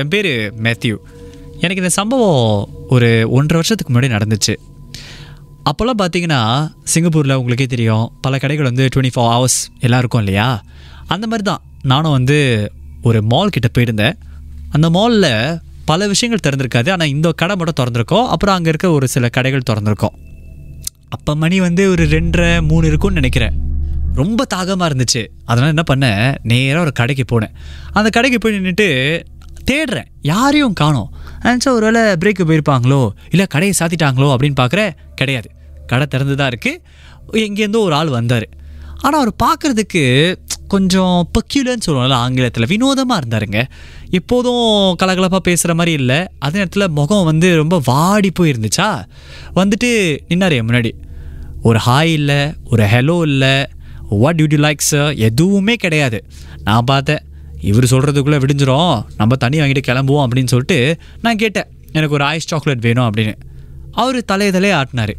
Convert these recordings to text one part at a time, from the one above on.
என் பேர் மேத்யூ. எனக்கு இந்த சம்பவம் ஒரு ஒன்றரை வருஷத்துக்கு முன்னாடி நடந்துச்சு. அப்போல்லாம் பார்த்தீங்கன்னா சிங்கப்பூரில் உங்களுக்கே தெரியும் பல கடைகள் வந்து டுவெண்ட்டி ஃபோர் ஹவர்ஸ் எல்லாம் இருக்கும் இல்லையா? அந்த மாதிரி தான் நானும் வந்து ஒரு மால் கிட்டே போயிருந்தேன். அந்த மாலில் பல விஷயங்கள் திறந்திருக்காது. ஆனால் இந்த கடை மட்டும் திறந்திருக்கோம். அப்புறம் அங்கே இருக்க ஒரு சில கடைகள் திறந்திருக்கோம். அப்போ மணி வந்து ஒரு ரெண்டரை மூணு இருக்கும்னு நினைக்கிறேன். ரொம்ப தாகமாக இருந்துச்சு. அதனால் என்ன பண்ணேன் நேராக ஒரு கடைக்கு போனேன். அந்த கடைக்கு போய் நின்றுட்டு தேடுறேன். யாரையும் காணோம். நினச்சா ஒரு வேளை பிரேக்கு போயிருப்பாங்களோ இல்லை கடையை சாத்திட்டாங்களோ அப்படின்னு பார்க்குற கிடையாது. கடை திறந்து தான் இருக்குது எங்கேருந்தோ ஒரு ஆள் வந்தார். ஆனால் அவர் பார்க்குறதுக்கு கொஞ்சம் பக்யூலன்னு சொல்லுவாங்கல்ல ஆங்கிலத்தில். வினோதமாக இருந்தாருங்க. எப்போதும் கலகலப்பாக பேசுகிற மாதிரி இல்லை. அதே நேரத்தில் முகம் வந்து ரொம்ப வாடி போயிருந்துச்சா? வந்துட்டு நின்னார் என் முன்னாடி. ஒரு ஹாய் இல்லை ஒரு ஹலோ இல்லை. வாட் டியூ லைக் சார் எதுவுமே கிடையாது. நான் பார்த்தேன். இவர் சொல்கிறதுக்குள்ளே விடிஞ்சிரும். நம்ம தண்ணி வாங்கிட்டு கிளம்புவோம் அப்படின்னு சொல்லிட்டு நான் கேட்டேன். எனக்கு ஒரு ஐஸ் சாக்லேட் வேணும் அப்படின்னு. அவர் தலையை தலையே ஆட்டினார்.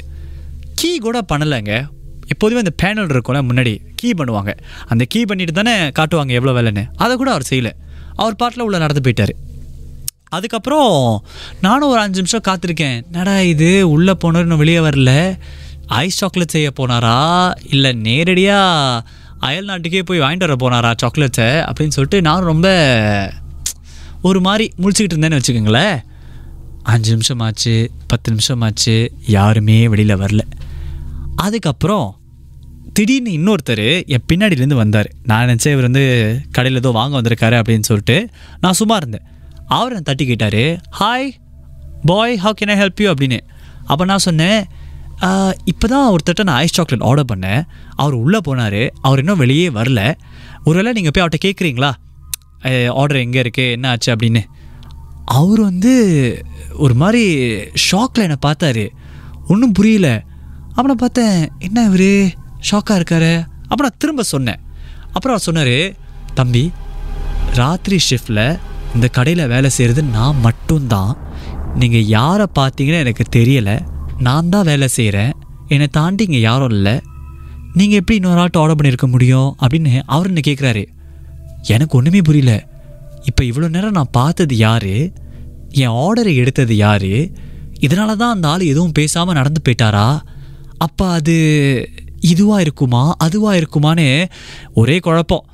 கீ கூட பண்ணலைங்க. எப்போதுமே அந்த பேனல் இருக்கும்ல முன்னாடி கீ பண்ணுவாங்க. அந்த கீ பண்ணிட்டு தானே காட்டுவாங்க எவ்வளோ வேலைன்னு. அதை கூட அவர் செய்யலை. அவர் பாட்டில் உள்ளே நடந்து போயிட்டார். அதுக்கப்புறம் நானும் ஒரு அஞ்சு நிமிஷம் காத்திருக்கேன். நடா இது? உள்ளே போனோர் இன்னும் வெளியே வரல. ஐஸ் சாக்லேட் செய்ய போனாரா? இல்லை நேரடியாக அயல் நாட்டுக்கே போய் வாங்கிட்டு வர போனாரா சாக்லேட்ஸை அப்படின்னு சொல்லிட்டு நானும் ரொம்ப ஒரு மாதிரி முழிச்சுக்கிட்டு இருந்தேன்னு வச்சுக்கோங்களேன். அஞ்சு நிமிஷம் ஆச்சு பத்து நிமிஷம் ஆச்சு யாருமே வெளியில் வரல. அதுக்கப்புறம் திடீர்னு இன்னொருத்தர் என் பின்னாடியிலேருந்து வந்தார். நான் நினச்சேன் இவர் வந்து கடையில் ஏதோ வாங்க வந்திருக்காரு அப்படின்னு சொல்லிட்டு நான் சும்மா இருந்தேன். அவர் என்னை தட்டி கேட்டார் hi boy how can I help you அப்படின்னு. அப்போ நான் சொன்னேன் இப்போ தான் ஒருத்தட்ட நான் ஐஸ் சாக்லேட் ஆர்டர் பண்ணேன். அவர் உள்ளே போனார். அவர் இன்னும் வெளியே வரல. ஒருவேளை நீங்கள் போய் அவர்கிட்ட கேட்குறீங்களா ஆர்டர் எங்கே இருக்குது என்ன ஆச்சு அப்படின்னு. அவர் வந்து ஒரு மாதிரி ஷாக்கில் என்னை பார்த்தாரு. ஒன்றும் புரியல. அப்புறம் பார்த்தேன் என்ன இவர்? ஷாக்காக இருக்காரு. அப்புறம் நான் திரும்ப சொன்னேன். அப்புறம் அவர் சொன்னார் தம்பி ராத்திரி ஷிஃப்டில் இந்த கடையில் வேலை செய்கிறது நான் மட்டும்தான். நீங்கள் யாரை பார்த்தீங்கன்னு எனக்கு தெரியலை. நான் தான் வேலை செய்கிறேன் என்னை தாண்டி இங்கே யாரும் இல்லை. நீங்கள் எப்படி இன்னொரு ஆட்டோ ஆர்டர் பண்ணியிருக்க முடியும்? அப்படின்னு அவர் என்ன கேட்குறாரு எனக்கு ஒன்றுமே புரியல. இப்போ இவ்வளோ நேரம் நான் பார்த்தது யார்? என் ஆர்டரை எடுத்தது யார்? இதனால தான் அந்த ஆள் எதுவும் பேசாமல் நடந்து போயிட்டாரா? அப்போ அது இதுவாக இருக்குமா? அதுவாக இருக்குமான்னு ஒரே குழப்பம்.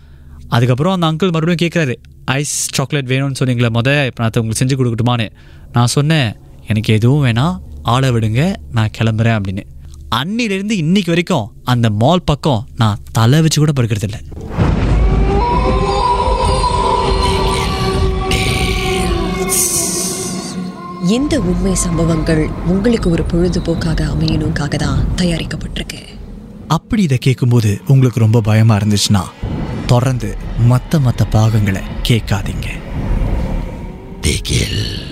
அதுக்கப்புறம் அந்த அங்கிள் மறுபடியும் கேட்குறாரு ஐஸ் சாக்லேட் வேணும்னு சொன்னீங்களே முத இப்போ நான் அதை உங்களுக்கு செஞ்சு கொடுக்கட்டுமான்னு. நான் சொன்னேன் எனக்கு எதுவும் வேணாம். ஆளை விடுங்க நான் கிளம்புறேன் அப்படின்னு. அன்னிலேருந்து இன்னைக்கு வரைக்கும் அந்த மால் பக்கம் நான் தலை வச்சு கூட படுக்கிறதில்ல இந்த உண்மை சம்பவங்கள் உங்களுக்கு ஒரு பொழுதுபோக்காக அமையணுக்காக தான் தயாரிக்கப்பட்டிருக்கு. அப்படி இதை கேட்கும்போது உங்களுக்கு ரொம்ப பயமாக இருந்துச்சுன்னா தொடர்ந்து மற்ற மற்ற பாகங்களை கேட்காதீங்க. திகில்